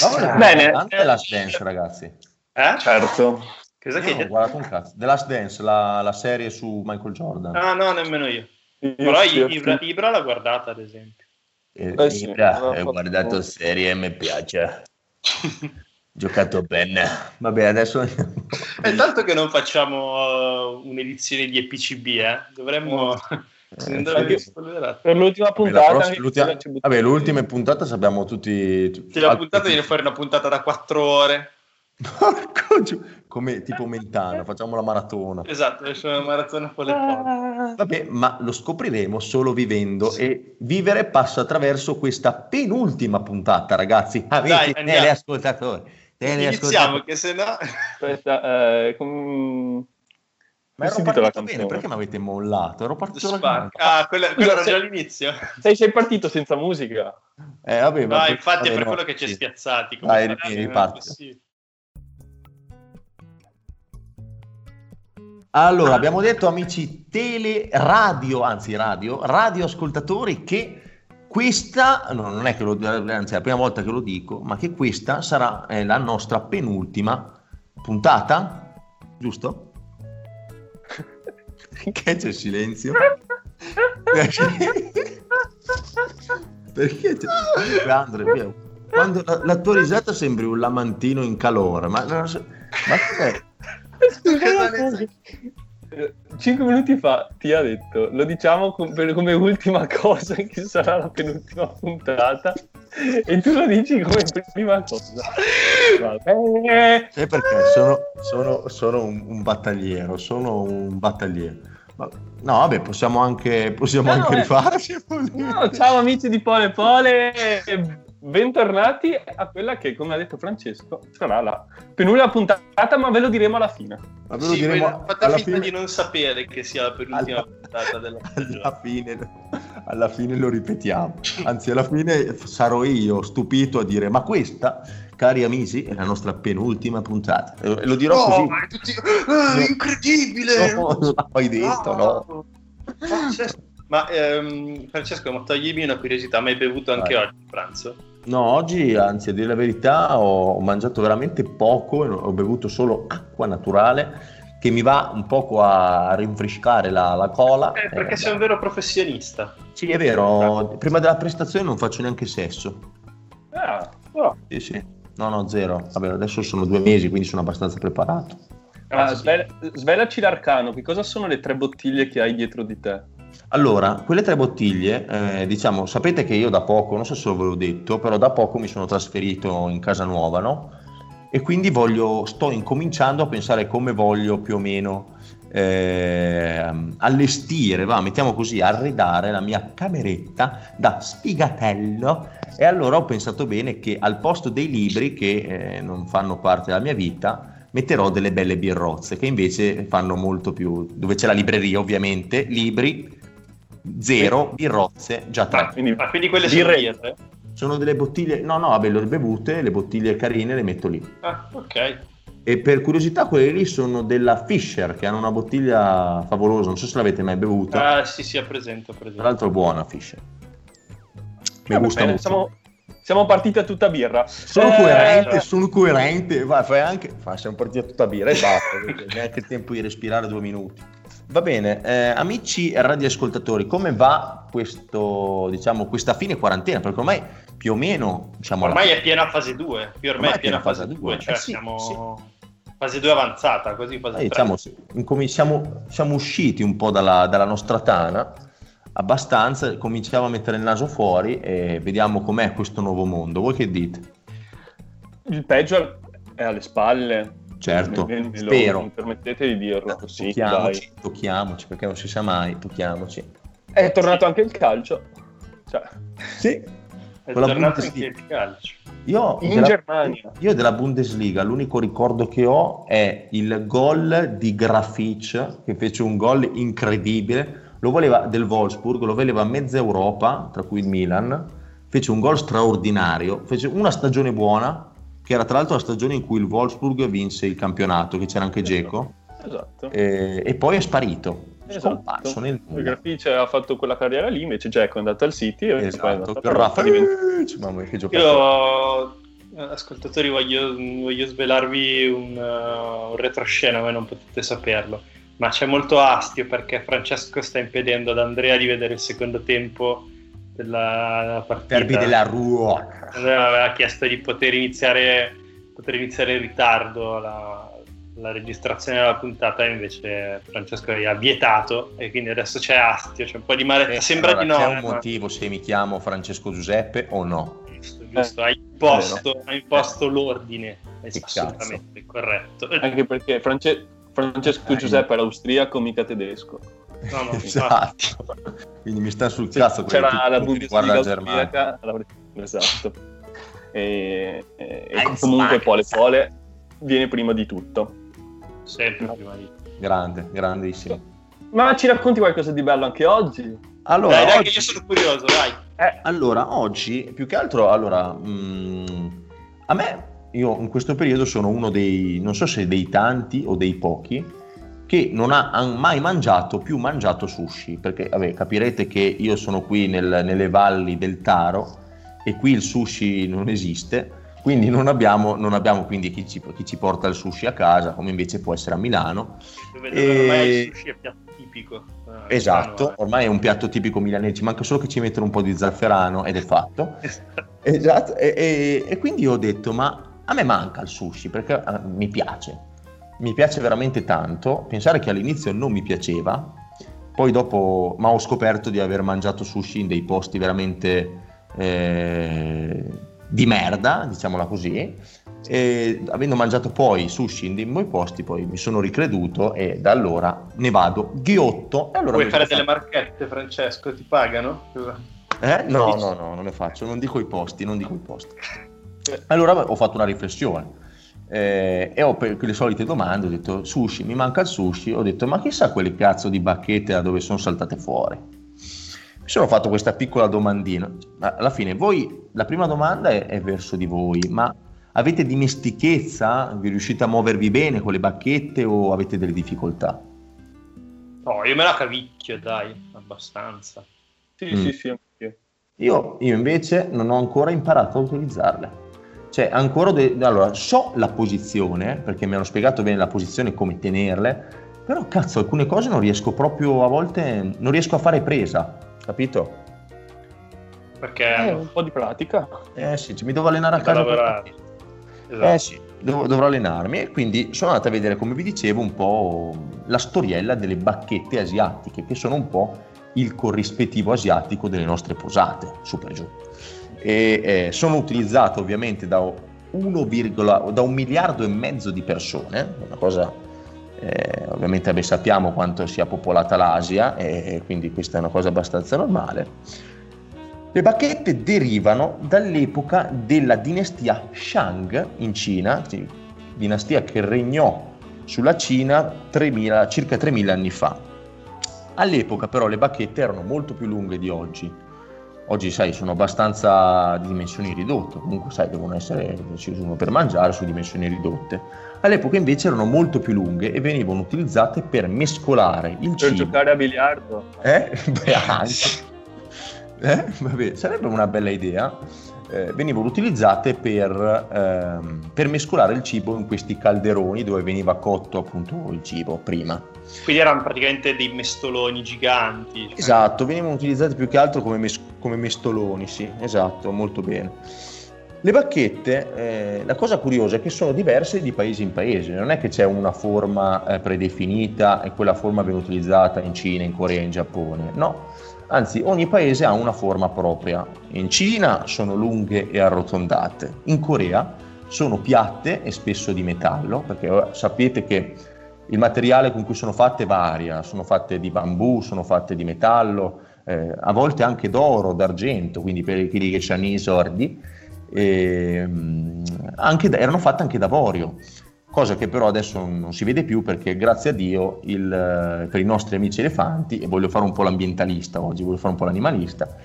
No, Bene. Tante Last Dance, ragazzi. Eh? Certo. Cosa che ho guardato un cazzo. The Last Dance, la, la, serie su Michael Jordan. Ah, no, nemmeno io. io Però io, Ibra, Ibra l'ha guardata, ad esempio. Eh, eh sì, Ibra, ho guardato serie e mi piace. Giocato bene. Vabbè, adesso È tanto che non facciamo uh, un'edizione di EPCB, eh? Dovremmo... Eh, per l'ultima puntata, prossima, l'ultima, vabbè, l'ultima puntata sappiamo tutti. tutti la puntata viene fuori una puntata da 4 ore. come tipo Mentana, facciamo la maratona. Esatto, facciamo la maratona con le ah. Vabbè, ma lo scopriremo solo vivendo sì. e vivere passa attraverso questa penultima puntata, ragazzi. Amici Dai, teleascoltatori. Iniziamo, che se no... Aspetta, eh, com... Ma ero partito bene, perché mi avete mollato? Ero partito da Ah, quella, quella era già l'inizio. Sei, sei partito senza musica. Eh, vabbè, no, infatti vabbè, è per no, quello che ci è sì. spiazzati. Dai, riparti. Allora, abbiamo detto amici tele, radio, anzi radio, radioascoltatori che questa, no, non è che lo, anzi è la prima volta che lo dico, ma che questa sarà eh, la nostra penultima puntata, giusto? Perché c'è silenzio? Perché? C'è... Andrea, quando la, la, tua risata sembri un lamantino in calore, ma, ma cos'è? 5 minuti fa ti ha detto lo diciamo come, come ultima cosa che sarà la penultima puntata e tu lo dici come prima cosa. Vabbè sì, perché? Sono, sono, sono un, un, battagliero sono un battagliero. Ma, no vabbè possiamo anche, possiamo no, anche rifare no, ciao amici di Pole Pole bentornati a quella che, come ha detto Francesco, sarà la penultima puntata, ma ve lo diremo alla fine. Ma ve lo sì, diremo fate alla fine di non sapere che sia la penultima alla, puntata della alla fine, alla fine lo ripetiamo. Anzi, alla fine sarò io stupito a dire: Ma questa, cari amici, è la nostra penultima puntata. E lo dirò oh, così. Ma è tutti... ah, incredibile! No, l'hai detto, no? no. Ma ehm, Francesco, ma toglimi una curiosità, ma hai bevuto anche Vai. oggi a pranzo? No, oggi, anzi, a dire la verità, ho mangiato veramente poco, ho bevuto solo acqua naturale che mi va un poco a rinfrescare la, la cola. Eh, perché eh, sei un vero professionista. Sì, è vero, prima della prestazione non faccio neanche sesso. Ah, oh. Sì, sì. No, no, zero. Vabbè, adesso sono due mesi, quindi sono abbastanza preparato. Ah, svela, svelaci l'arcano, che cosa sono le tre bottiglie che hai dietro di te? Allora, quelle tre bottiglie, eh, diciamo, sapete che io da poco, non so se ve l'ho detto, però da poco mi sono trasferito in casa nuova, no? E quindi voglio, sto incominciando a pensare come voglio più o meno eh, allestire, va, mettiamo così, arredare la mia cameretta da sfigatello. E allora ho pensato bene che al posto dei libri che eh, non fanno parte della mia vita, metterò delle belle birrozze che invece fanno molto più, dove c'è la libreria ovviamente, libri, zero, birrozze, già tre. Ah, quindi, ah, quindi quelle sono birre? Sono delle bottiglie, no no, vabbè, le ho bevute, le bottiglie carine le metto lì. Ah, ok. E per curiosità quelle lì sono della Fisher, che hanno una bottiglia favolosa, non so se l'avete mai bevuta. Ah sì sì, ho presente, ho presente. Tra l'altro buona Fisher. Mi gusta bene, molto. Siamo, siamo partiti a tutta birra. Sono eh, coerente, sono coerente. Vai, fai anche. Fa, siamo partiti a tutta birra e basta. neanche il tempo di respirare due minuti. Va bene, eh, amici radioascoltatori, come va questo, diciamo, questa fine quarantena? Perché ormai più o meno... Diciamo, ormai è piena fase 2, più ormai, ormai è piena fase 2, cioè eh sì, siamo... Sì. Fase 2 avanzata, così fase eh, diciamo, siamo, siamo, usciti un po' dalla, dalla nostra tana, abbastanza, cominciamo a mettere il naso fuori e vediamo com'è questo nuovo mondo. Voi che dite? Il peggio è alle spalle, certo, me, me spero. Permettete di dirlo così. Tocchiamoci, dai. tocchiamoci, perché non si sa mai, tocchiamoci. È tornato anche il calcio. Cioè. Sì, è tornato anche il calcio. Io in della, Germania. Io della Bundesliga l'unico ricordo che ho è il gol di Grafitsch che fece un gol incredibile. Lo voleva del Wolfsburg, lo voleva mezza Europa, tra cui il Milan. Fece un gol straordinario, fece una stagione buona, che era tra l'altro la stagione in cui il Wolfsburg vinse il campionato, che c'era anche Geco. Esatto. E, e, poi è sparito. Esatto. Scomparso nel Grafice ha fatto quella carriera lì, invece Geco è andato al City e esatto. poi è andato a Rafa divent... Mamma che giocatore. Io ascoltatori, voglio, voglio svelarvi un, uh, un retroscena, ma non potete saperlo. Ma c'è molto astio perché Francesco sta impedendo ad Andrea di vedere il secondo tempo della partita. Derby della Rua. Aveva chiesto di poter iniziare, poter iniziare in ritardo la, la registrazione della puntata invece Francesco ha vietato e quindi adesso c'è astio, c'è un po' di male. Eh, Sembra allora, di no. C'è un eh, motivo se mi chiamo Francesco Giuseppe o no? Giusto, giusto. hai imposto, hai imposto l'ordine, assolutamente corretto. Anche perché France- Francesco eh. Giuseppe era austriaco, mica tedesco. No, no, esatto. Quindi mi sta sul cazzo c'era la Bundesliga austriaca. Esatto. E, e, e comunque pole pole viene prima di tutto. Sempre prima di tutto. Grande, grandissimo. Ma ci racconti qualcosa di bello anche oggi? Allora, dai, dai oggi... che io sono curioso, dai. Eh. Allora, oggi, più che altro, allora, mh, mm, a me, io in questo periodo sono uno dei, non so se dei tanti o dei pochi, che non ha, mai mangiato più mangiato sushi, perché vabbè, capirete che io sono qui nel, nelle valli del Taro e qui il sushi non esiste, quindi non abbiamo, non abbiamo quindi chi ci, chi ci, porta il sushi a casa, come invece può essere a Milano. Dove, dove e... ormai il sushi è piatto tipico. Eh, esatto, Milano, ormai è un piatto tipico milanese, ci manca solo che ci mettono un po' di zafferano ed è fatto. esatto, e, e, e, quindi ho detto, ma a me manca il sushi perché uh, mi piace mi piace veramente tanto. Pensare che all'inizio non mi piaceva, poi dopo, ma ho scoperto di aver mangiato sushi in dei posti veramente eh, di merda, diciamola così. E avendo mangiato poi sushi in dei buoni posti, poi mi sono ricreduto e da allora ne vado ghiotto. E allora Vuoi fare delle marchette, Francesco? Ti pagano? Eh? No, no, no, non ne faccio, non dico i posti, non dico i posti. Allora ho fatto una riflessione eh, e ho per le solite domande ho detto sushi, mi manca il sushi, ho detto ma chissà quelle cazzo di bacchette da dove sono saltate fuori. Mi sono fatto questa piccola domandina, ma alla fine voi, la prima domanda è, è verso di voi, ma avete dimestichezza? Vi riuscite a muovervi bene con le bacchette o avete delle difficoltà? No, io me la cavicchio, dai, abbastanza. Sì, mm. sì, sì, anche. Io, io invece non ho ancora imparato a utilizzarle. Cioè, ancora de- allora, so la posizione, perché mi hanno spiegato bene la posizione e come tenerle, però cazzo, alcune cose non riesco proprio, a volte, non riesco a fare presa, capito? Perché... Eh, un po' di pratica. Eh sì, cioè, mi devo allenare a casa. Per... Esatto. Eh sì, devo, dovrò allenarmi e quindi sono andato a vedere, come vi dicevo, un po' la storiella delle bacchette asiatiche, che sono un po' il corrispettivo asiatico delle nostre posate, su per giù e eh, sono utilizzate ovviamente da, 1, da un miliardo e mezzo di persone, una cosa eh, ovviamente beh, sappiamo quanto sia popolata l'Asia e quindi questa è una cosa abbastanza normale. Le bacchette derivano dall'epoca della dinastia Shang in Cina, dinastia che regnò sulla Cina 3000, circa 3000 anni fa. All'epoca però le bacchette erano molto più lunghe di oggi, Oggi, sai, sono abbastanza di dimensioni ridotte, comunque, sai, devono essere, si usano per mangiare su dimensioni ridotte. All'epoca invece erano molto più lunghe e venivano utilizzate per mescolare il per cibo. Per giocare a biliardo. Eh? Beh, anche. Eh? Vabbè, sarebbe una bella idea. Eh, venivano utilizzate per, ehm, per mescolare il cibo in questi calderoni dove veniva cotto appunto il cibo prima. Quindi erano praticamente dei mestoloni giganti. Esatto, venivano utilizzati più che altro come, mes- come mestoloni, sì, esatto, molto bene. Le bacchette, eh, la cosa curiosa è che sono diverse di paese in paese, non è che c'è una forma eh, predefinita e quella forma viene utilizzata in Cina, in Corea, in Giappone, no, anzi ogni paese ha una forma propria. In Cina sono lunghe e arrotondate, in Corea sono piatte e spesso di metallo, perché sapete che il materiale con cui sono fatte varia, sono fatte di bambù, sono fatte di metallo, eh, a volte anche d'oro, d'argento, quindi per quelli che hanno i sordi, eh, erano fatte anche d'avorio, cosa che però adesso non si vede più perché grazie a Dio il, per i nostri amici elefanti, e voglio fare un po' l'ambientalista oggi, voglio fare un po' l'animalista,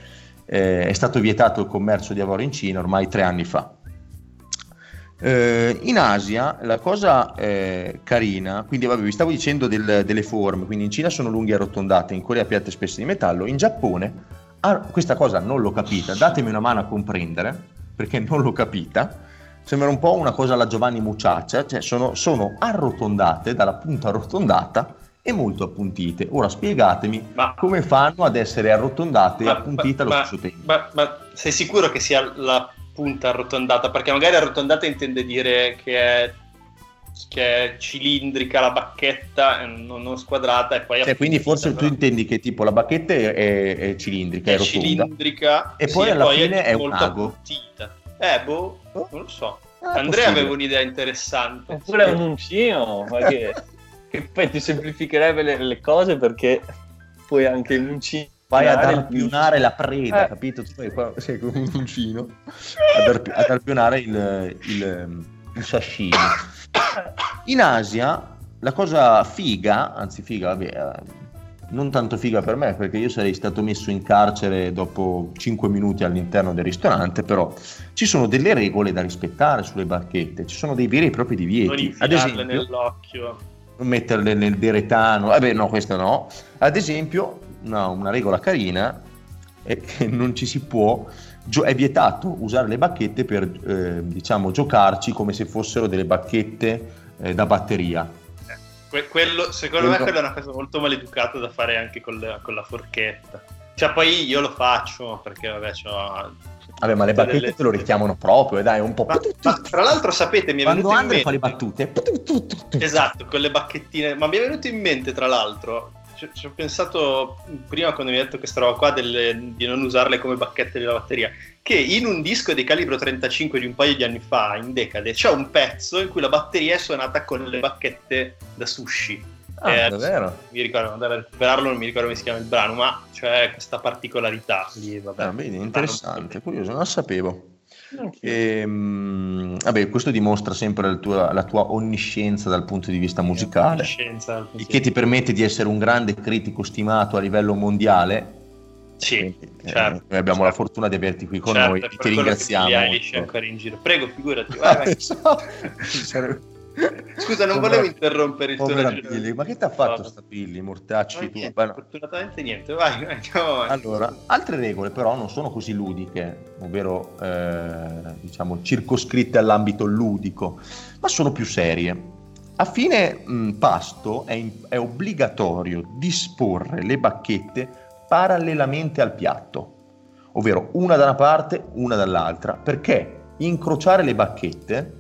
eh, è stato vietato il commercio di avorio in Cina ormai tre anni fa eh, in Asia la cosa eh, carina, quindi vabbè, vi stavo dicendo del, delle forme, quindi in Cina sono lunghe e arrotondate, in Corea piatte spesse di metallo, in Giappone ah, questa cosa non l'ho capita, datemi una mano a comprendere, perché non l'ho capita, sembra un po' una cosa alla Giovanni Mucciaccia, cioè sono, sono arrotondate dalla punta arrotondata e molto appuntite. Ora spiegatemi ma, come fanno ad essere arrotondate ma, e appuntite ma, allo stesso tempo. Ma, sei sicuro che sia la punta arrotondata? Perché magari arrotondata intende dire che è, che è cilindrica la bacchetta, non, non squadrata e poi... Cioè, quindi forse tu intendi che tipo la bacchetta è, è, cilindrica, è, è cilindrica e poi sì, alla poi fine è, un ago. Appuntita. Eh, boh, oh. non lo so. Ah, Andrea aveva un'idea interessante. Oppure è un uncino, ma che... che poi ti semplificherebbe le, le cose perché puoi anche l'uncino vai ad arpionare la preda, eh. capito? Tu fai qua, sei con un uncino ad, arpi- ad arpionare il, il, il, sashimi. In Asia la cosa figa, anzi figa, vabbè, eh, non tanto figa per me perché io sarei stato messo in carcere dopo 5 minuti all'interno del ristorante, però ci sono delle regole da rispettare sulle barchette, ci sono dei veri e propri divieti. Ad esempio, nell'occhio metterle nel deretano, vabbè no, questo no. Ad esempio, no, una regola carina è che non ci si può, è vietato usare le bacchette per, eh, diciamo, giocarci come se fossero delle bacchette eh, da batteria. Eh, que- quello, secondo quello... me quella è una cosa molto maleducata da fare anche con, le, con la forchetta. Cioè poi io lo faccio perché vabbè, ho Vabbè, ma le battute delle... te lo richiamano proprio, dai, un po'. Ma, ma tra l'altro, sapete, mi è Quando venuto Andre in mente... fa le battute. Esatto, con le bacchettine. Ma mi è venuto in mente, tra l'altro, ci, ci ho pensato prima quando mi hai detto questa roba qua delle, di non usarle come bacchette della batteria, che in un disco di calibro 35 di un paio di anni fa, in Decade, c'è un pezzo in cui la batteria è suonata con le bacchette da sushi. Ah, eh, davvero? Mi ricordo, andare a recuperarlo, non mi ricordo come si chiama il brano, ma c'è questa particolarità lì, vabbè. Ah, vedi, interessante, curioso, non lo sapevo. E, ehm, vabbè, questo dimostra sempre la tua, la tua, onniscienza dal punto di vista musicale, il che ti permette di essere un grande critico stimato a livello mondiale. Sì, eh, certo, noi abbiamo certo. la fortuna di averti qui con certo, noi e ti ringraziamo. Che ancora in giro. Prego, figurati. Vai, vai. Scusa, non volevo interrompere il tuo ragionamento. Ma che ti ha fatto sta Billy, mortacci? tu? Niente, fortunatamente niente, vai, andiamo Allora, altre regole però non sono così ludiche, ovvero eh, diciamo circoscritte all'ambito ludico, ma sono più serie. A fine mh, pasto è, in, è obbligatorio disporre le bacchette parallelamente al piatto, ovvero una da una parte, una dall'altra, perché incrociare le bacchette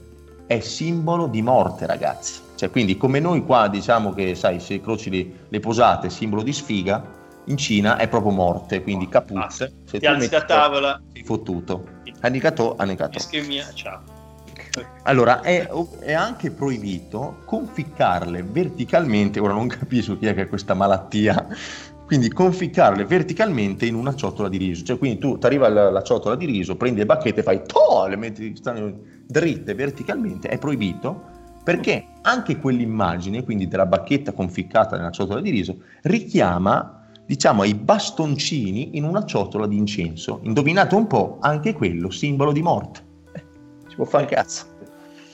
è simbolo di morte, ragazzi. Cioè, quindi come noi qua diciamo che, sai, se croci le, le posate, simbolo di sfiga, in Cina è proprio morte, quindi oh, caput. Se ti alzi a tavola. Sei fottuto. Anicato, anicato. Ischemia, ciao. Allora, è, è, anche proibito conficcarle verticalmente, ora non capisco chi è che ha questa malattia, quindi conficcarle verticalmente in una ciotola di riso. Cioè, quindi tu ti arriva la, la, ciotola di riso, prendi le bacchette e fai to, le metti stanno dritte verticalmente, è proibito perché anche quell'immagine, quindi della bacchetta conficcata nella ciotola di riso, richiama, diciamo, i bastoncini in una ciotola di incenso. Indovinate un po', anche quello simbolo di morte. Eh, ci può fare cazzo.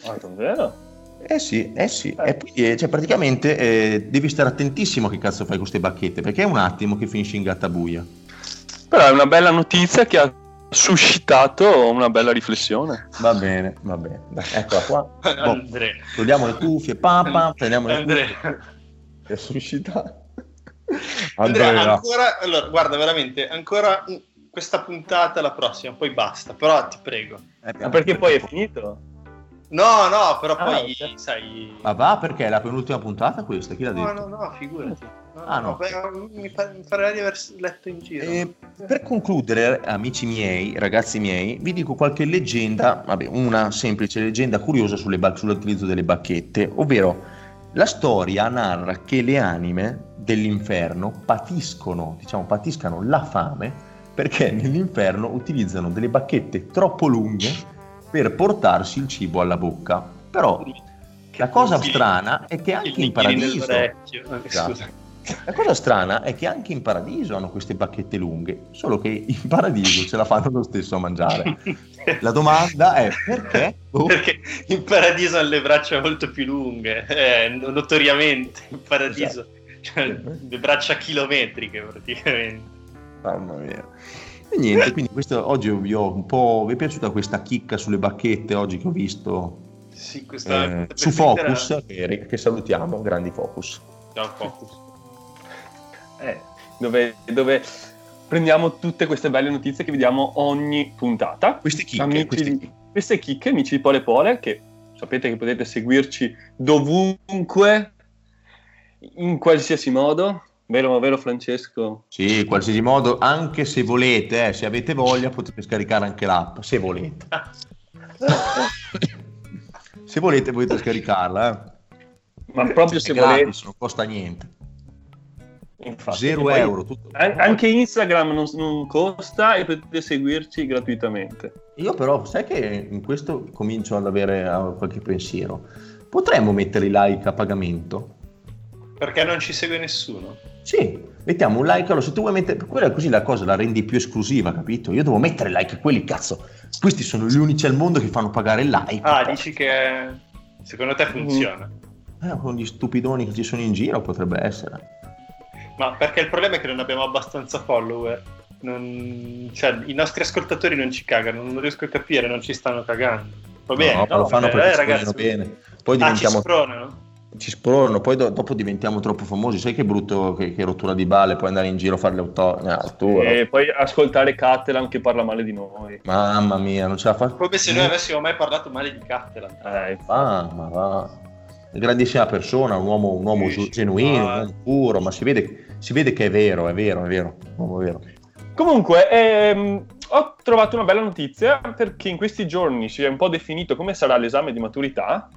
Ma davvero? Eh sì, eh sì, eh. e quindi eh, cioè, praticamente eh, devi stare attentissimo a che cazzo fai con queste bacchette, perché è un attimo che finisci in gattabuia. Però è una bella notizia che ha suscitato una bella riflessione. Va bene, va bene. Eccola qua. Boh, togliamo le cuffie, papà, prendiamo le Andrea. cuffie. È suscitato. Andrea, Andrea, ancora, allora, guarda, veramente, ancora questa puntata la prossima, poi basta, però ti prego. Eh, Ma perché poi è finito? No, no, però ah, poi okay. sai. Ma va perché è la penultima puntata questa? Chi l'ha no, detto? No, no, figurati. No, ah, no. no mi, fa, mi di aver letto in giro. E per concludere, amici miei, ragazzi miei, vi dico qualche leggenda, vabbè, una semplice leggenda curiosa ba- sull'utilizzo delle bacchette, ovvero la storia narra che le anime dell'inferno patiscono, diciamo, patiscano la fame perché nell'inferno utilizzano delle bacchette troppo lunghe per portarsi il cibo alla bocca. Però la cosa strana è che anche in paradiso... Esatto. La cosa strana è che anche in paradiso hanno queste bacchette lunghe, solo che in paradiso ce la fanno lo stesso a mangiare. La domanda è perché? Oh. Perché in paradiso hanno le braccia molto più lunghe, eh, notoriamente in paradiso, esatto. cioè, le braccia chilometriche praticamente. Mamma mia. E niente, quindi questo, oggi vi ho un po'... Vi è piaciuta questa chicca sulle bacchette oggi che ho visto Sì, questa, eh, questa su Focus, che, che salutiamo, grandi Focus. Ciao, Focus. Eh, dove, dove prendiamo tutte queste belle notizie che vediamo ogni puntata. Queste chicche, Amici queste di- chicche. queste chicche, amici di Pole Pole, che sapete che potete seguirci dovunque, in qualsiasi modo. Vero, vero Francesco? Sì, in qualsiasi modo, anche se volete, eh, se avete voglia, potete scaricare anche l'app, se volete. se volete potete scaricarla, eh. Ma proprio se gratis, volete. non costa niente. Infatti, Zero e poi euro. Tutto. an- Anche Instagram non, non costa e potete seguirci gratuitamente. Io però, sai che in questo comincio ad avere eh, qualche pensiero. Potremmo mettere i like a pagamento? Perché non ci segue nessuno? Sì, mettiamo un like. Allora, se tu vuoi mettere, quella così la cosa la rendi più esclusiva, capito? Io devo mettere like a quelli, cazzo. Questi sono gli unici al mondo che fanno pagare il like. Ah, dici che secondo te funziona? Eh, con gli stupidoni che ci sono in giro potrebbe essere. Ma perché il problema è che non abbiamo abbastanza follower. Non- cioè, i nostri ascoltatori non ci cagano, non riesco a capire, non ci stanno cagando. Va bene, no, ma lo fanno eh, perché ci ragazzi, bene. Poi Ah, ci diventiamo, spronano? Ci spronano, poi do- dopo diventiamo troppo famosi. Sai che brutto, che, che rottura di balle, poi andare in giro a fare le auto. eh, E poi ascoltare Catalan che parla male di noi. Mamma mia, non ce la fa. Come se noi avessimo mai parlato male di Cattelan. Eh, Va, ma va. È grandissima persona, un uomo, un uomo Sì, genuino, ma- puro, ma si vede, si vede che è vero, è vero, è vero, uomo vero. Comunque, ehm, ho trovato una bella notizia perché in questi giorni si è un po' definito come sarà l'esame di maturità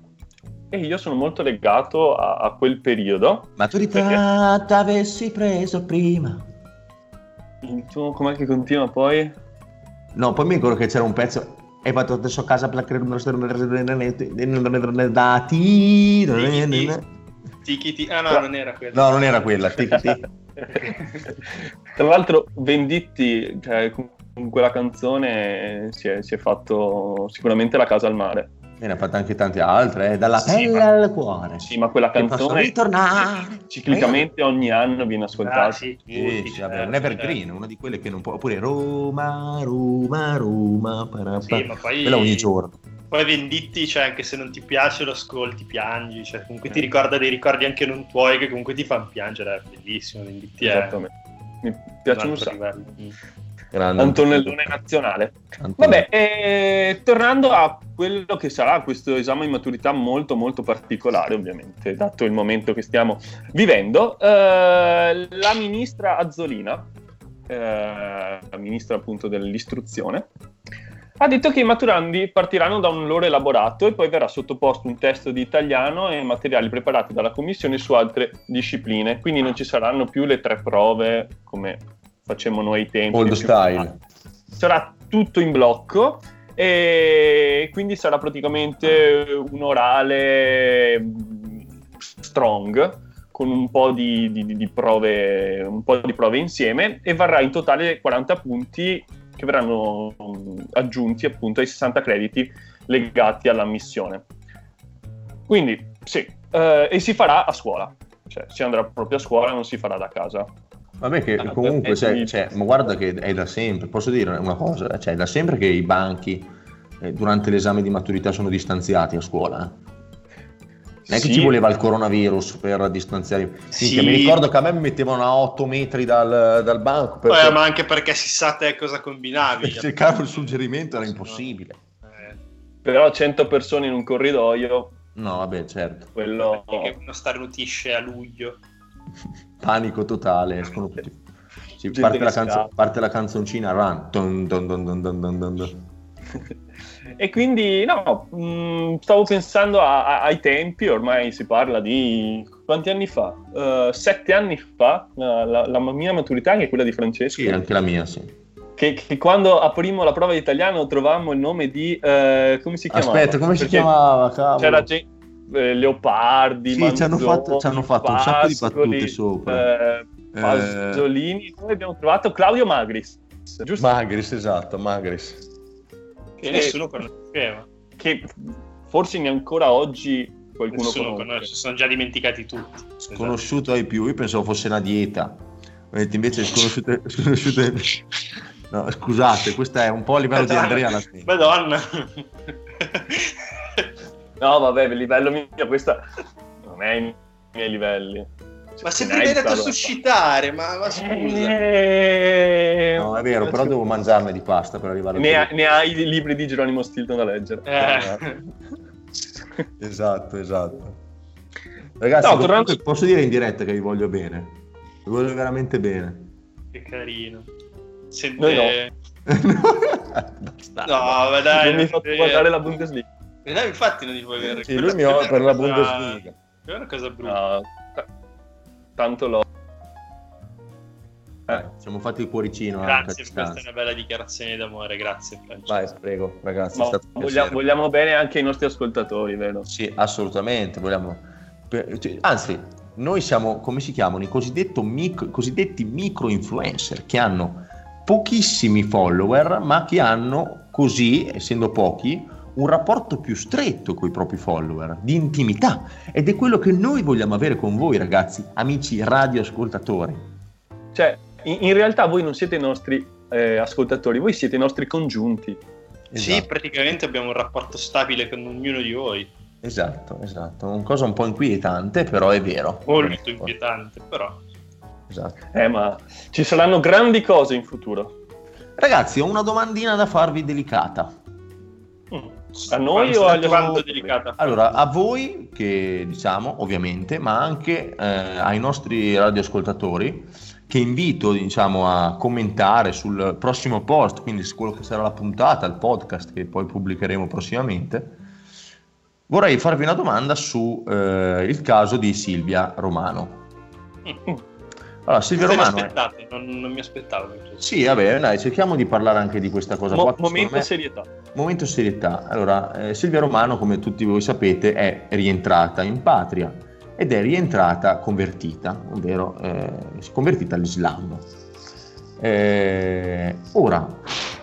e io sono molto legato a, a quel periodo. Maturità t'avessi preso prima. Il tuo, com'è che continua poi? No, poi mi ricordo che c'era un pezzo. E vado adesso a casa per dati. Tiki ti- Ah no, non era quello. No, non era quella. Tra l'altro, Venditti, cioè, con quella canzone si è, si è fatto sicuramente la casa al mare. E ne ha fatte anche tante altre, eh, dalla Sì, pelle ma- al cuore. Sì, ma quella canzone ritornare. ciclicamente ogni anno viene ascoltata. Ah, sì, Sì, tutti, sì, vabbè, un evergreen, una di quelle che non può. Oppure Roma, Roma, Roma. para- Sì, ma poi- Quella ogni giorno. Poi Venditti, cioè anche se non ti piace lo ascolti, piangi, cioè comunque ti ricorda dei ricordi anche non tuoi che comunque ti fanno piangere, è bellissimo, Venditti è Esattamente. Mi un piace un sacco. livello. Grande. Antonellone nazionale. Antonello. Vabbè, eh, tornando a quello che sarà questo esame di maturità molto molto particolare, ovviamente, dato il momento che stiamo vivendo, eh, la ministra Azzolina, eh, la ministra appunto dell'istruzione, ha detto che i maturandi partiranno da un loro elaborato e poi verrà sottoposto un test di italiano e materiali preparati dalla commissione su altre discipline, quindi non ci saranno più le tre prove come facemmo noi ai tempi. Old style. sarà tutto in blocco e quindi sarà praticamente un orale mm, strong con un po' di, di- di prove un po' di prove insieme e varrà in totale 40 punti che verranno mm, aggiunti appunto ai 60 crediti legati all'ammissione quindi sì eh, e si farà a scuola cioè si andrà proprio a scuola non si farà da casa Vabbè che Ah, comunque, cioè, cioè, ma guarda che è da sempre, posso dire una cosa, cioè, è da sempre che i banchi eh, durante l'esame di maturità sono distanziati a scuola. eh. Non è che Sì. ci voleva il coronavirus per distanziare. Sì. Minchia, Mi ricordo che a me mi mettevano a 8 metri dal, dal banco perché Eh, ma anche perché si sa te cosa combinavi. cercavo il suggerimento, era impossibile. Eh, però 100 persone in un corridoio No, vabbè, certo. quello che uno starnutisce a luglio. Panico totale, escono tutti. Sì, parte, la canzo- parte la canzoncina Run. Dun, dun, dun, e quindi no, mh, stavo pensando a- a- ai tempi, ormai si parla di quanti anni fa? Eh, sette anni fa, la, la- la mia maturità, che è quella di Francesco, Sì, anche la mia, sì. che, che quando aprimo la prova di italiano trovammo il nome di... eh, come si chiamava? Aspetta, come si Perché chiamava? Cavolo? C'era gente... eh, Leopardi, Sì, ci hanno fatto- ci hanno fatto un sacco di Pascoli, battute sopra. eh, Pasolini, noi abbiamo trovato Claudio Magris, giusto? Magris, esatto, Magris. Che Eh, nessuno conosceva. che forse neanche ancora oggi qualcuno Nessuno conosce. conosce, sono già dimenticati tutti. Sconosciuto ai più, io pensavo fosse una dieta. Invece sconosciuto ai- No, scusate, questo è un po' a livello di Andrea. La Madonna. No, vabbè, a livello mio, questa non è ai miei livelli. Ma sempre viene a suscitare, ma, ma scusa. Eh... No, è vero, però devo mangiarne di pasta per arrivare ne, ha, ne hai i libri di Geronimo Stilton da leggere. Eh. esatto, esatto. Ragazzi, no, tornando... posso dire in diretta che vi voglio bene. Vi voglio veramente bene. Che carino. Sente... Noi no. no, ma dai. Non mi hai fatto guardare la Bundesliga. Dai, infatti non ti puoi vedere. Sì, lui mi ha per la Bundesliga. È una cosa brutta. No, tanto lo... Eh, siamo fatti il cuoricino. Grazie, questa è una bella dichiarazione d'amore, grazie Francesco. Vai, prego, ragazzi. Vogliamo, vogliamo, bene anche i nostri ascoltatori, vero? Sì, assolutamente. Vogliamo... Cioè, anzi, noi siamo, come si chiamano, i micro, cosiddetti micro influencer che hanno pochissimi follower, ma che hanno così, essendo pochi, un rapporto più stretto con i propri follower, di intimità. Ed è quello che noi vogliamo avere con voi, ragazzi, amici radioascoltatori. Cioè, in, in realtà voi non siete i nostri eh, ascoltatori, voi siete i nostri congiunti. Esatto. Sì, praticamente abbiamo un rapporto stabile con ognuno di voi. Esatto, esatto. Una cosa un po' inquietante, però è vero. Molto inquietante, però. Esatto. Eh, ma ci saranno grandi cose in futuro. Ragazzi, ho una domandina da farvi delicata. Mm. A noi o agli altri? Allora, a voi che diciamo, ovviamente, ma anche eh, ai nostri radioascoltatori che invito diciamo, a commentare sul prossimo post, quindi su quello che sarà la puntata, il podcast che poi pubblicheremo prossimamente. Vorrei farvi una domanda sul eh, caso di Silvia Romano. Allora, Silvia Romano. È... Non, non, mi aspettavo. Sì, vabbè, dai, cerchiamo di parlare anche di questa cosa. Mo- qua, momento me... serietà. Momento serietà. Allora, eh, Silvia Romano, come tutti voi sapete, è rientrata in patria ed è rientrata convertita, ovvero eh, convertita all'Islam. Eh, ora,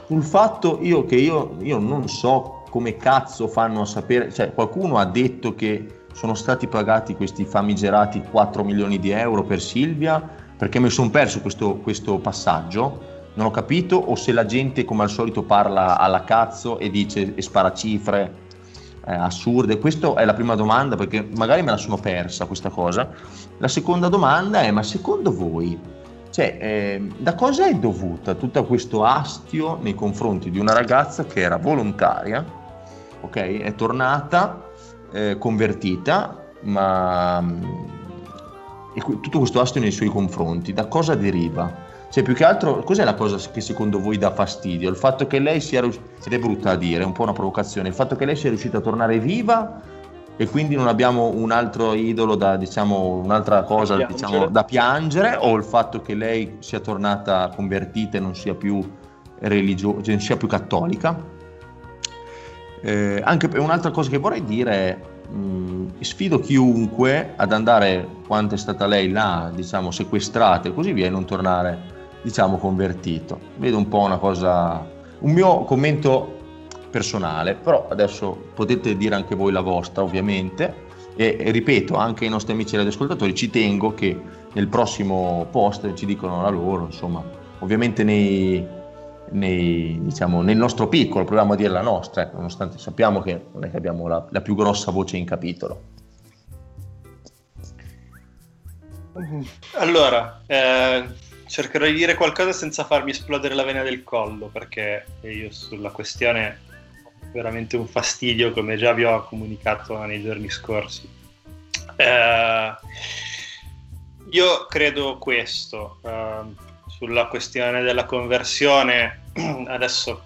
sul fatto io che io, io non so come cazzo fanno a sapere, cioè qualcuno ha detto che sono stati pagati questi famigerati 4 milioni di euro per Silvia perché mi sono perso questo, questo, passaggio, non ho capito, o se la gente come al solito parla alla cazzo e dice e spara cifre eh, assurde. Questa è la prima domanda perché magari me la sono persa questa cosa. La seconda domanda è, ma secondo voi, cioè, eh, da cosa è dovuta tutto questo astio nei confronti di una ragazza che era volontaria, ok? È tornata, eh, convertita, ma e tutto questo astio nei suoi confronti, da cosa deriva? Cioè, più che altro, cos'è la cosa che secondo voi dà fastidio? Il fatto che lei sia riuscita, è brutta a dire, è un po' una provocazione, il fatto che lei sia riuscita a tornare viva e quindi non abbiamo un altro idolo da, diciamo, un'altra cosa da, diciamo, piangere. da piangere, o il fatto che lei sia tornata convertita e non sia più religiosa, cioè non sia più cattolica? Eh, anche un'altra cosa che vorrei dire è mh, mm, sfido chiunque ad andare quanto è stata lei là, diciamo, sequestrata e così via e non tornare, diciamo, convertito. Vedo un po' una cosa, un mio commento personale, però adesso potete dire anche voi la vostra, ovviamente. E, e ripeto, anche ai nostri amici radioascoltatori ci tengo che nel prossimo post ci dicono la loro, insomma, ovviamente nei, nei, diciamo, nel nostro piccolo, proviamo a dire la nostra, ecco, nonostante sappiamo che non è che abbiamo la, la più grossa voce in capitolo. Allora, eh, cercherò di dire qualcosa senza farmi esplodere la vena del collo, perché io sulla questione ho veramente un fastidio, come già vi ho comunicato nei giorni scorsi. Eh, io credo questo. Eh, sulla questione della conversione, adesso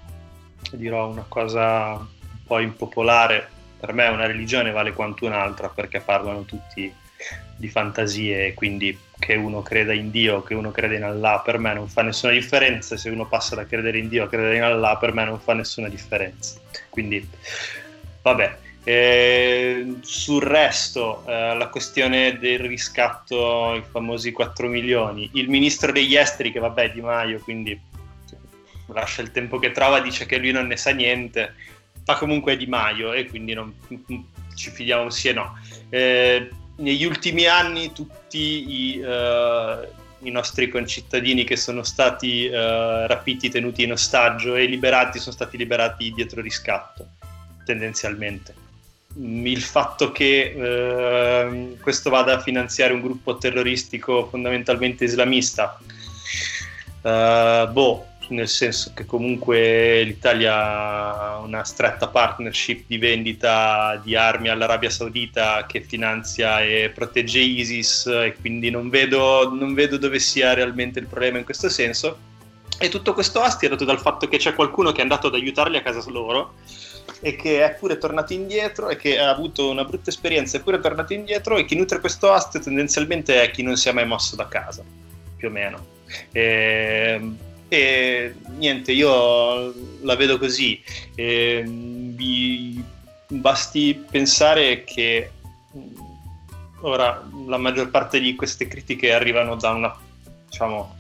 dirò una cosa un po' impopolare, per me una religione vale quanto un'altra perché parlano tutti di fantasie, quindi che uno creda in Dio, che uno creda in Allah, per me non fa nessuna differenza, se uno passa da credere in Dio a credere in Allah, per me non fa nessuna differenza. Quindi, vabbè, eh, sul resto, eh, la questione del riscatto, i famosi 4 milioni, il ministro degli esteri, che vabbè Di Maio, quindi lascia il tempo che trova, dice che lui non ne sa niente, ma comunque Di Maio e quindi non, ci fidiamo sì e no. Eh, negli ultimi anni tutti i, uh, i nostri concittadini che sono stati uh, rapiti, tenuti in ostaggio e liberati sono stati liberati dietro riscatto, tendenzialmente. Il fatto che uh, questo vada a finanziare un gruppo terroristico fondamentalmente islamista, uh, boh, nel senso che comunque l'Italia ha una stretta partnership di vendita di armi all'Arabia Saudita che finanzia e protegge ISIS e quindi non vedo, non vedo dove sia realmente il problema in questo senso. E tutto questo astio è dato dal fatto che c'è qualcuno che è andato ad aiutarli a casa loro e che è pure tornato indietro e che ha avuto una brutta esperienza e pure tornato indietro e chi nutre questo astio tendenzialmente è chi non si è mai mosso da casa, più o meno. E e niente, io la vedo così. E, vi basti pensare che ora la maggior parte di queste critiche arrivano da una diciamo,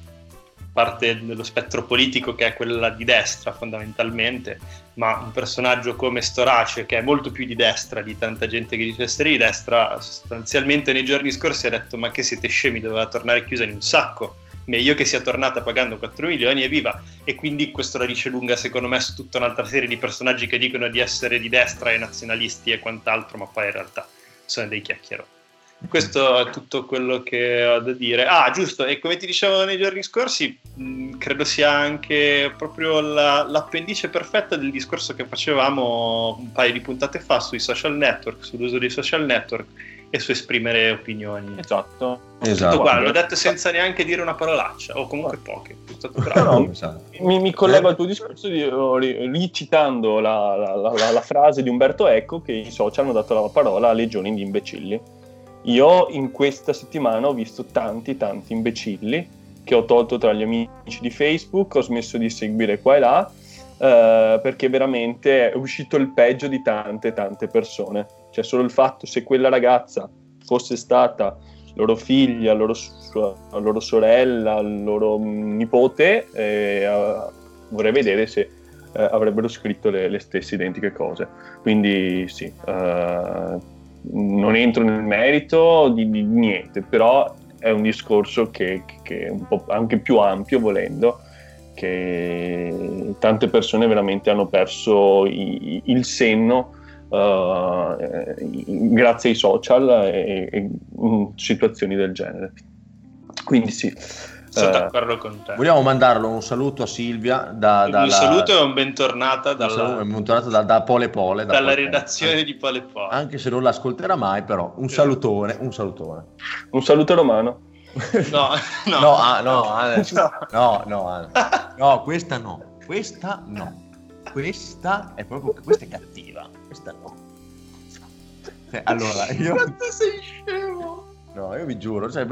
parte dello spettro politico che è quella di destra fondamentalmente, ma un personaggio come Storace che è molto più di destra di tanta gente che dice essere di destra, sostanzialmente nei giorni scorsi ha detto ma che siete scemi, doveva tornare chiusa in un sacco meglio che sia tornata pagando 4 milioni e viva. E quindi questo la dice lunga, secondo me, su tutta un'altra serie di personaggi che dicono di essere di destra e nazionalisti e quant'altro, ma poi in realtà sono dei chiacchiero. Questo è tutto quello che ho da dire. Ah, giusto, e come ti dicevo nei giorni scorsi, mh, credo sia anche proprio la, l'appendice perfetta del discorso che facevamo un paio di puntate fa sui social network, sull'uso dei social network e su esprimere opinioni. Esatto. esatto. Tutto qua, l'ho detto senza neanche dire una parolaccia, o comunque poche. No, esatto. mi, mi, collego al tuo discorso di, ricitando la, la, la, la, frase di Umberto Eco che i social hanno dato la parola a legioni di imbecilli. Io in questa settimana ho visto tanti, tanti imbecilli che ho tolto tra gli amici di Facebook, ho smesso di seguire qua e là, eh, perché veramente è uscito il peggio di tante, tante persone cioè solo il fatto se quella ragazza fosse stata loro figlia, loro, sua, loro sorella, loro nipote, eh, vorrei vedere se eh, avrebbero scritto le, le, stesse identiche cose. Quindi sì, eh, non entro nel merito di, di, niente, però è un discorso che, che, è un po' anche più ampio volendo, che tante persone veramente hanno perso i, il senno uh, grazie ai social e, e, in situazioni del genere. Quindi sì. Sono uh, d'accordo con te. Vogliamo mandarlo un saluto a Silvia. Da, un dalla, saluto e un bentornata, dalla, un bentornata da, da, Pole Pole. Da dalla Pole redazione Pole. di Pole Pole. Anche se non l'ascolterà mai, però un salutone, un salutone. Un saluto romano. No, no, no, ah, no, no, no, no, no, questa no, questa no questa è proprio questa è cattiva. Questa no. Cioè, allora, io. Quanto sei scemo! No, io vi giuro, cioè,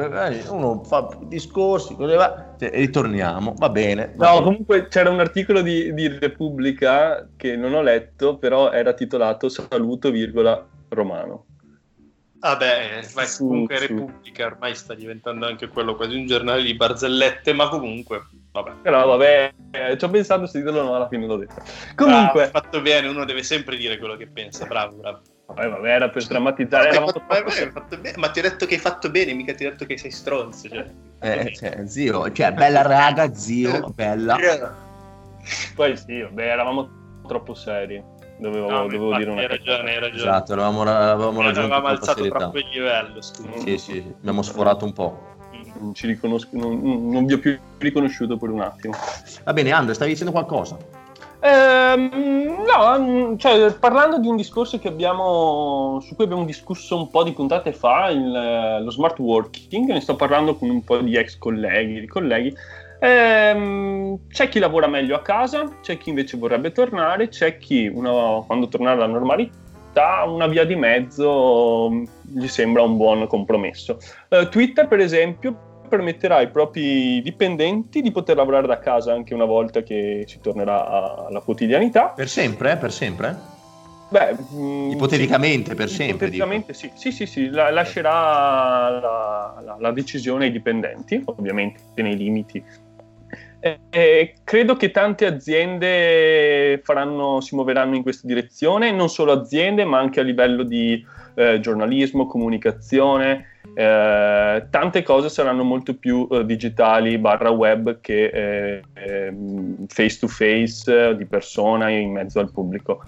uno fa discorsi, va, cioè, ritorniamo, va bene. Va no, bene. comunque c'era un articolo di, di, Repubblica che non ho letto, però era titolato Saluto, virgola, romano. Vabbè, ah comunque Repubblica ormai sta diventando anche quello quasi un giornale di barzellette, ma comunque Vabbè. Però vabbè, ci ho pensato se dirlo no, alla fine l'ho detto. Comunque... Ah, fatto bene, uno deve sempre dire quello che pensa, bravo, bravo. Vabbè, vabbè, era per drammatizzare. Fatto, fatto, fatto ma ti ho detto che hai fatto bene, mica ti ho detto che sei stronzo. Cioè. Eh, cioè, zio, cioè, bella raga, zio, bella. Poi sì, vabbè, eravamo troppo seri. Dovevo, no, dovevo dire una hai ragione, hai ragione. Esatto, avevamo, avevamo ragione. Avevamo alzato serietà. troppo il livello, scusa. Sì, sì, abbiamo sforato un po' non, non, non vi ho più riconosciuto per un attimo. Va bene, Andre, stavi dicendo qualcosa? Eh, no, mm, cioè, parlando di un discorso abbiamo, su cui abbiamo discusso un po' di puntate fa, il, lo smart working, ne sto parlando con un po' di ex colleghi, di colleghi. Eh, c'è chi lavora meglio a casa, c'è chi invece vorrebbe tornare, c'è chi una, quando tornare alla normalità una via di mezzo gli sembra un buon compromesso. Eh, Twitter, per esempio, permetterà ai propri dipendenti di poter lavorare da casa anche una volta che si tornerà alla quotidianità. Per sempre? Eh? Per sempre? Beh, mm, ipoteticamente sì, per sempre. Ipoteticamente sì, sì, sì, sì. La, lascerà la, la, la, decisione ai dipendenti, ovviamente nei limiti Eh, eh, credo che tante aziende faranno, si muoveranno in questa direzione, non solo aziende, ma anche a livello di eh, giornalismo, comunicazione. Eh, tante cose saranno molto più eh, digitali barra web che face to face di persona in mezzo al pubblico.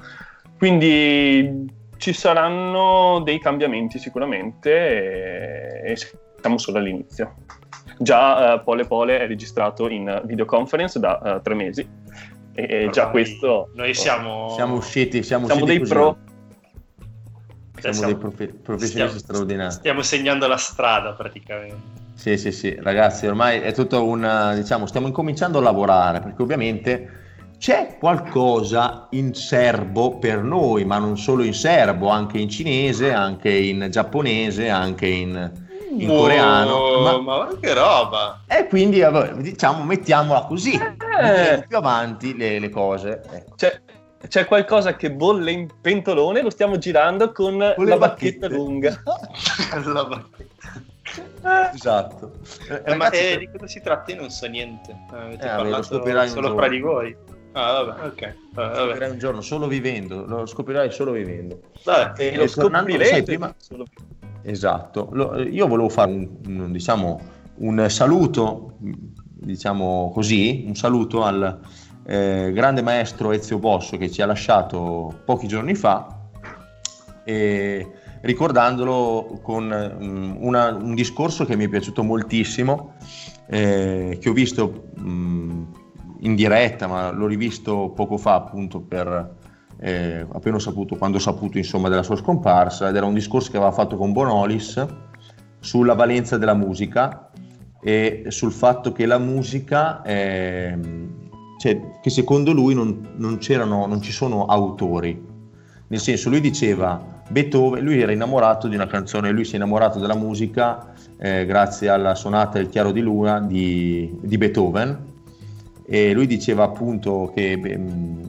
Quindi ci saranno dei cambiamenti sicuramente e, e siamo solo all'inizio. Già uh, Pole Pole è registrato in videoconference da uh, tre mesi e, e già questo... Noi siamo... Siamo usciti, siamo, siamo usciti dei così. pro. Siamo, siamo dei profe- professionisti stiamo, straordinari. Stiamo segnando la strada praticamente. Sì, sì, sì, ragazzi, ormai è tutto un... diciamo, stiamo incominciando a lavorare perché ovviamente c'è qualcosa in serbo per noi, ma non solo in serbo, anche in cinese, anche in giapponese, anche in, in Oh, coreano. ma... Ma... che roba! E quindi diciamo mettiamola così, Eh. più avanti le, le cose. Ecco. C'è, c'è qualcosa che bolle in pentolone, lo stiamo girando con, Con la bacchetta lunga. La bacchetta. Esatto. Eh, Eh, ma ragazzi, eh, di cosa si tratta? Io non so niente. Eh, avete Eh, vabbè, lo parlato scoprirai un solo fra di voi. Ah, vabbè, ok. Eh, vabbè. scoprirai un giorno solo vivendo, lo scoprirai solo vivendo. Vabbè. E lo E scoprirete sai, prima- solo- Esatto, Lo- io volevo fare un, un, diciamo, un saluto, diciamo così, un saluto al eh, grande maestro Ezio Bosso che ci ha lasciato pochi giorni fa e ricordandolo con mm, una- un discorso che mi è piaciuto moltissimo, eh, che ho visto mm, in diretta, ma l'ho rivisto poco fa appunto per eh, appena ho saputo, quando ho saputo insomma della sua scomparsa, ed era un discorso che aveva fatto con Bonolis sulla valenza della musica e sul fatto che la musica, ehm, cioè, che secondo lui non, non non ci sono autori. Nel senso, lui diceva, Beethoven, lui era innamorato di una canzone, lui si è innamorato della musica eh, grazie alla sonata del chiaro di luna di, di Beethoven e lui diceva appunto che mh,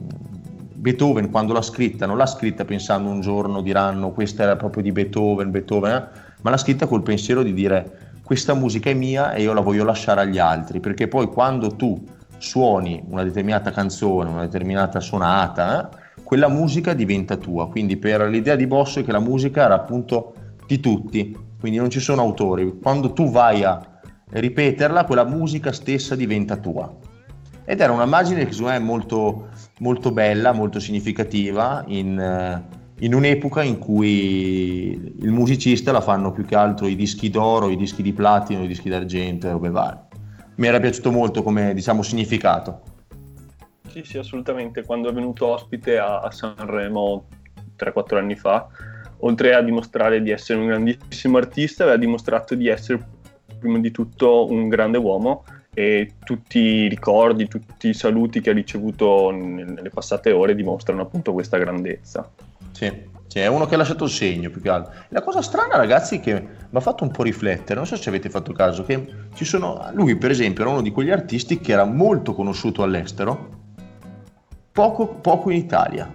Beethoven quando l'ha scritta non l'ha scritta pensando un giorno diranno questa era proprio di Beethoven, Beethoven, eh, ma l'ha scritta col pensiero di dire questa musica è mia e io la voglio lasciare agli altri, perché poi quando tu suoni una determinata canzone, una determinata sonata, eh, quella musica diventa tua. Quindi per l'idea di Bosso è che la musica era appunto di tutti, quindi non ci sono autori. Quando tu vai a ripeterla, quella musica stessa diventa tua. Ed era un'immagine che secondo me è molto, molto bella, molto significativa in, eh, in un'epoca in cui il musicista la fanno più che altro i dischi d'oro, i dischi di platino, i dischi d'argento e robe varie. Mi era piaciuto molto come diciamo significato. Sì, sì, assolutamente. Quando è venuto ospite a, a Sanremo 3-4 anni fa, oltre a dimostrare di essere un grandissimo artista, aveva dimostrato di essere prima di tutto un grande uomo e tutti i ricordi, tutti i saluti che ha ricevuto nel- nelle passate ore dimostrano appunto questa grandezza. Sì, sì, è uno che ha lasciato il segno più che altro. E La cosa strana, ragazzi, che mi ha fatto un po' riflettere, non so se avete fatto caso, che ci sono, lui per esempio era uno di quegli artisti che era molto conosciuto all'estero, poco, poco in Italia.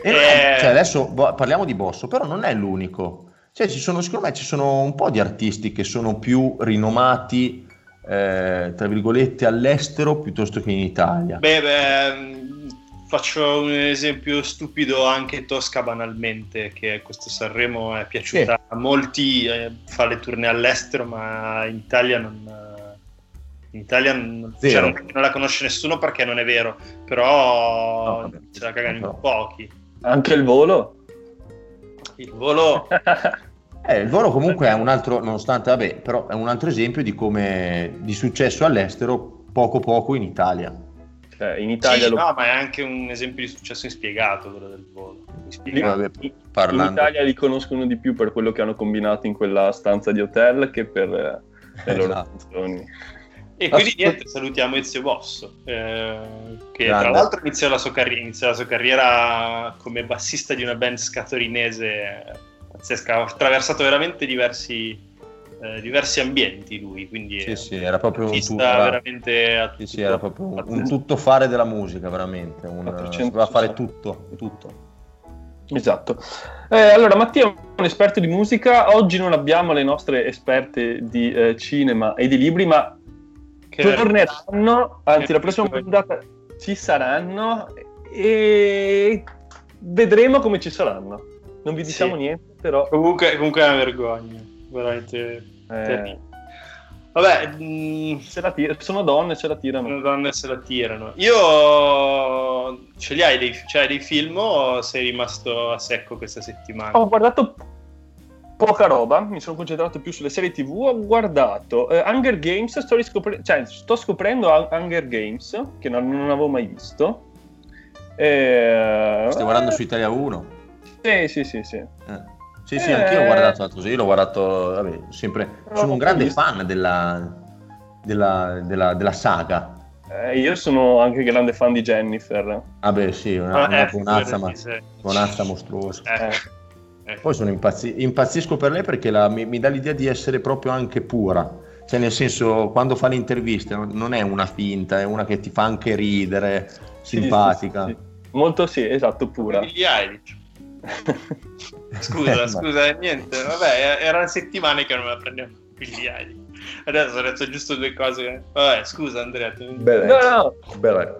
E Eh. cioè, adesso parliamo di Bosso, però non è l'unico. Cioè, ci sono, secondo me ci sono un po' di artisti che sono più rinomati, eh, tra virgolette, all'estero piuttosto che in Italia. Beh, beh, faccio un esempio stupido anche tosca banalmente, che questo Sanremo è piaciuta a molti, eh, fa le tournée all'estero, ma in Italia non... In Italia non, cioè, non- non la conosce nessuno perché non è vero, però No, vabbè. ce la cagano in Però- pochi. Anche il volo? Il volo Eh, il volo comunque è un altro, nonostante, vabbè, però è un altro esempio di come di successo all'estero, poco poco in Italia. Cioè, in Italia Sì, lo- no, ma è anche un esempio di successo inspiegato quello del volo. Inspiegato. In parlando- Italia li conoscono di più per quello che hanno combinato in quella stanza di hotel che per eh, le loro Esatto. canzoni. E quindi Ascolta- niente, salutiamo Ezio Bosso, eh, che Grande. tra l'altro iniziò la, sua carri- iniziò la sua carriera come bassista di una band scatorinese pazzesca, ha attraversato veramente diversi, eh, diversi ambienti lui, quindi Sì, è sì, era proprio un, tu- artista era- veramente a sì, sì, tutto. era proprio un, un tuttofare della musica, veramente. Un, 460. sapeva fare tutto, tutto. Esatto. Eh, allora, Mattia è un esperto di musica. Oggi non abbiamo le nostre esperte di eh, cinema e di libri, ma Che torneranno, anzi la prossima puntata ci saranno e vedremo come ci saranno. Non vi diciamo sì. niente, però... Comunque, comunque è una vergogna, veramente eh. Vabbè, mh, mm, se la tira, sono donne, se la tirano. Sono donne, se la tirano. Io ce li hai dei, cioè, dei film o sei rimasto a secco questa settimana? Ho guardato poca roba, mi sono concentrato più sulle serie tv, ho guardato uh, Hunger Games, sto, riscopre- cioè, sto scoprendo Hunger Games, che non, non avevo mai visto. E, Stai uh, guardando su Italia 1? Sì, sì, sì, sì. Eh. Sì, sì, anch'io ho guardato così, l'ho guardato, vabbè, sempre... Sono un grande fan della, della, della, della saga. Eh, io sono anche grande fan di Jennifer. Ah beh, sì, una, ah, una buonazza, ma, buonazza mostruosa. Eh. Eh. Poi sono impazzi- impazzisco per lei perché la, mi, mi, dà l'idea di essere proprio anche pura. Cioè, nel senso, quando fa le interviste non è una finta, è una che ti fa anche ridere, sì, simpatica. Sì, sì, Molto sì, esatto, pura. Billie Eilish. Scusa, eh, scusa, niente, vabbè, erano settimane che non me la prendevo Eilish. Adesso ho detto giusto due cose. Vabbè, scusa Andrea. Tu... Beh, no, no. Beh.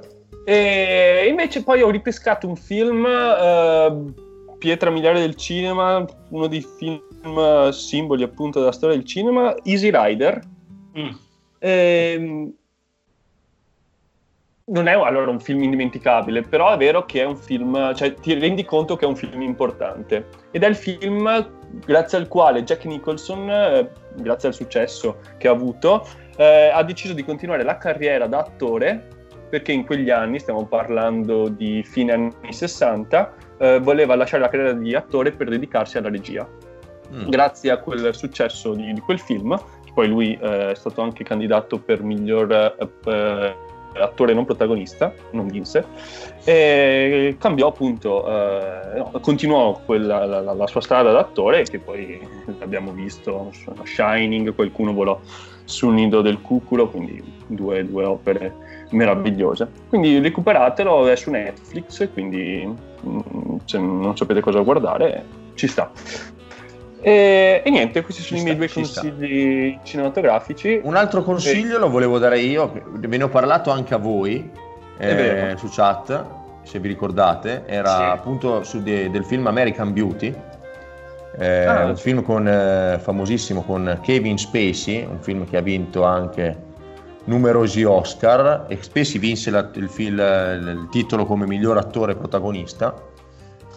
E invece poi ho ripescato un film... Uh, pietra miliare del cinema, uno dei film simboli appunto della storia del cinema, Easy Rider. Mm. Ehm, non è allora un film indimenticabile, però è vero che è un film, cioè ti rendi conto che è un film importante. Ed è il film grazie al quale Jack Nicholson, eh, grazie al successo che ha avuto, eh, ha deciso di continuare la carriera da attore, perché in quegli anni, stiamo parlando di fine anni 60, eh, voleva lasciare la carriera di attore per dedicarsi alla regia. Mm. Grazie a quel successo di, di quel film, poi lui eh, è stato anche candidato per miglior eh, attore non protagonista, non vinse, e cambiò appunto, eh, no, continuò quella, la, la, sua strada da attore che poi abbiamo visto, Shining, qualcuno volò sul nido del cuculo, quindi due, due opere meravigliose. Quindi recuperatelo, è su Netflix, quindi mm, se non sapete cosa guardare, ci sta. E, e niente, questi sono ci i miei sta, due consigli sta. cinematografici. Un altro consiglio e... lo volevo dare io, ve ne ho parlato anche a voi eh, su chat, se vi ricordate, era sì. appunto de, del film American Beauty. Eh, ah. Un film con, eh, famosissimo con Kevin Spacey, un film che ha vinto anche numerosi Oscar e Spacey vinse la, il, film, il, titolo come miglior attore protagonista.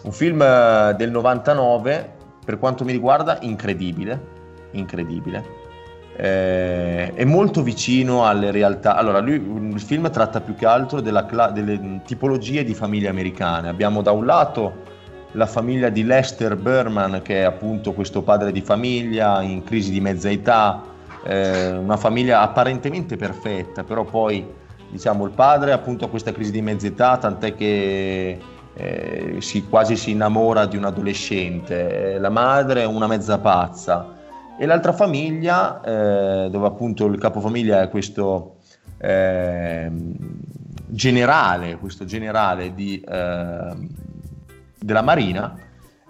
Un film eh, del 99, per quanto mi riguarda, incredibile, incredibile. Eh, è molto vicino alle realtà. Allora, lui, il film tratta più che altro della, delle tipologie di famiglie americane. Abbiamo da un lato la famiglia di Lester Berman, che è appunto questo padre di famiglia in crisi di mezza età, eh, una famiglia apparentemente perfetta, però poi diciamo il padre appunto ha questa crisi di mezza età, tant'è che eh, si, quasi si innamora di un adolescente, eh, la madre è una mezza pazza. E l'altra famiglia eh, dove appunto il capofamiglia è questo ehm, generale, questo generale di, ehm, della Marina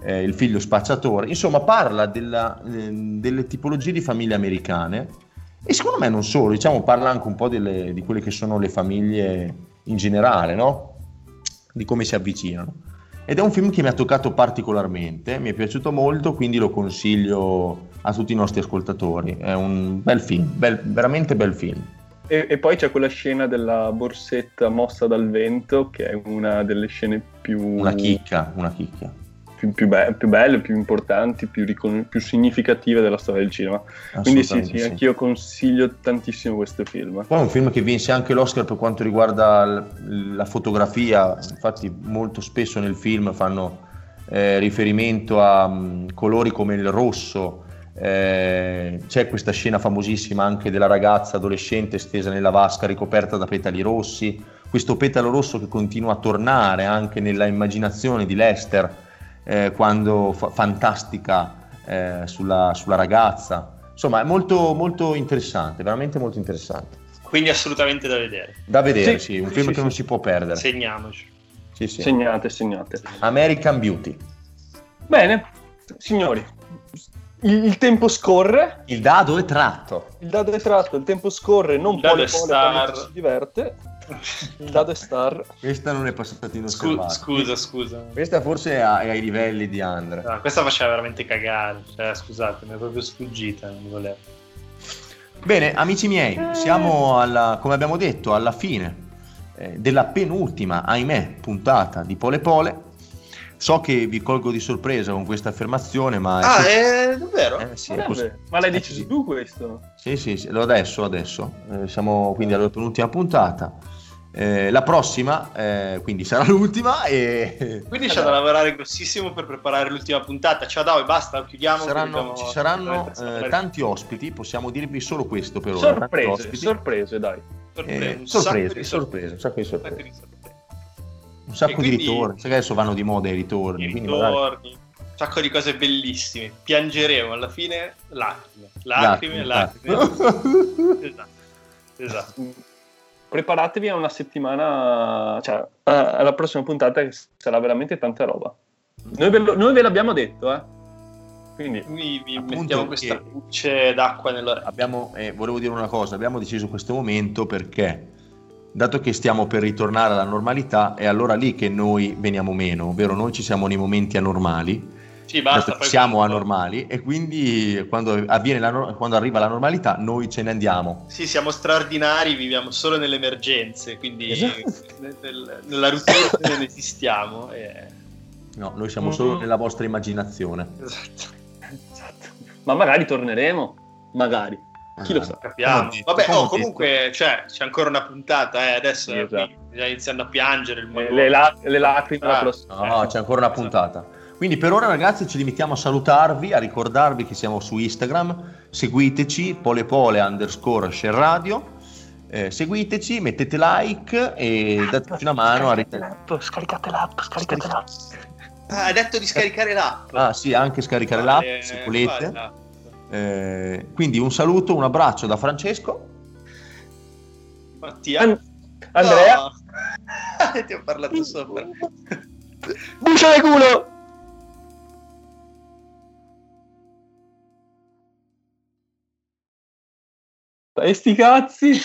eh, il figlio spacciatore, insomma parla della, eh, delle tipologie di famiglie americane. E secondo me non solo, diciamo parla anche un po' delle, di quelle che sono le famiglie in generale, no? Di come si avvicinano. Ed è un film che mi ha toccato particolarmente, mi è piaciuto molto, quindi lo consiglio a tutti i nostri ascoltatori. È un bel film, bel, veramente bel film. E, e, poi c'è quella scena della borsetta mossa dal vento, che è una delle scene più... Una chicca, una chicca più, più, be- più belle, più importanti, più, ricon- più, significative della storia del cinema. Quindi sì, sì, anch'io consiglio tantissimo questo film. Poi è un film che vinse anche l'Oscar per quanto riguarda l- la fotografia, infatti molto spesso nel film fanno eh, riferimento a um, colori come il rosso. Eh, c'è questa scena famosissima anche della ragazza adolescente stesa nella vasca ricoperta da petali rossi, questo petalo rosso che continua a tornare anche nella immaginazione di Lester eh, quando fa- fantastica eh, sulla, sulla, ragazza. Insomma, è molto, molto interessante, veramente molto interessante. Quindi assolutamente da vedere. Da vedere, sì, sì un film sì, che sì. non si può perdere. Segniamoci. Segnate, segnate. American Beauty. Bene, signori, il, il, tempo scorre. Il dado è tratto. Il dado è tratto, il tempo scorre, non può le pole si diverte. Il dado è star. Questa non è passata inosservata. Scusa, scusa. Questa forse è, è ai livelli di Andre. No, questa faceva veramente cagare. Cioè, scusate, mi è proprio sfuggita, non volevo. Bene, amici miei, siamo alla, come abbiamo detto, alla fine eh, della penultima, ahimè, puntata di Pole Pole. So che vi colgo di sorpresa con questa affermazione, ma... Ah, è, è davvero? Eh, sì, è ma l'hai deciso tu questo? Sì, sì, sì, adesso, adesso. Eh, siamo quindi alla penultima puntata. Eh, la prossima, eh, quindi sarà l'ultima. E... Quindi c'è da lavorare grossissimo per preparare l'ultima puntata. Ciao, dai, basta, chiudiamo. Saranno, ci saranno eh, tanti ospiti, possiamo dirvi solo questo per ora. Sorprese, sorprese, dai. Sorprese, sorprese, sorprese, un sacco di sorprese. Un sacco di ritorni, cioè adesso vanno di moda i ritorni. I ritorni, magari... un sacco di cose bellissime. Piangeremo alla fine lacrime, lacrime, lacrime. lacrime. esatto. esatto preparatevi a una settimana, cioè alla prossima puntata che sarà veramente tanta roba. Noi ve, lo, noi ve l'abbiamo detto, eh. Quindi vi, vi mettiamo questa luce d'acqua nell'orecchio. Abbiamo, eh, volevo dire una cosa, abbiamo deciso questo momento perché dato che stiamo per ritornare alla normalità è allora lì che noi veniamo meno, ovvero noi ci siamo nei momenti anormali sì, basta, siamo anormali e quindi quando, la, quando, arriva la normalità noi ce ne andiamo. Sì, siamo straordinari, viviamo solo nelle emergenze, quindi esatto. nel, nella routine non esistiamo. E... No, noi siamo solo mm-hmm. nella vostra immaginazione. Esatto. esatto. Ma magari torneremo, magari. Chi lo sa? Capiamo. Vabbè, oh, comunque cioè, c'è ancora una puntata, eh, adesso sì, esatto. già iniziando a piangere il mondo. Le, la- le lacrime ah, No, c'è ancora una puntata. Quindi per ora ragazzi ci limitiamo a salutarvi, a ricordarvi che siamo su Instagram, seguiteci, polepole underscore share radio, eh, seguiteci, mettete like e dateci una mano a ritornare. Scaricate l'app, scaricate l'app. Ah, hai detto di scaricare l'app. Ah sì, anche scaricare vale, l'app se volete. Vale. Eh, quindi un saluto, un abbraccio da Francesco. Mattia. An- Andrea. No. Ti ho parlato sopra. Bucia di culo! E sti cazzi!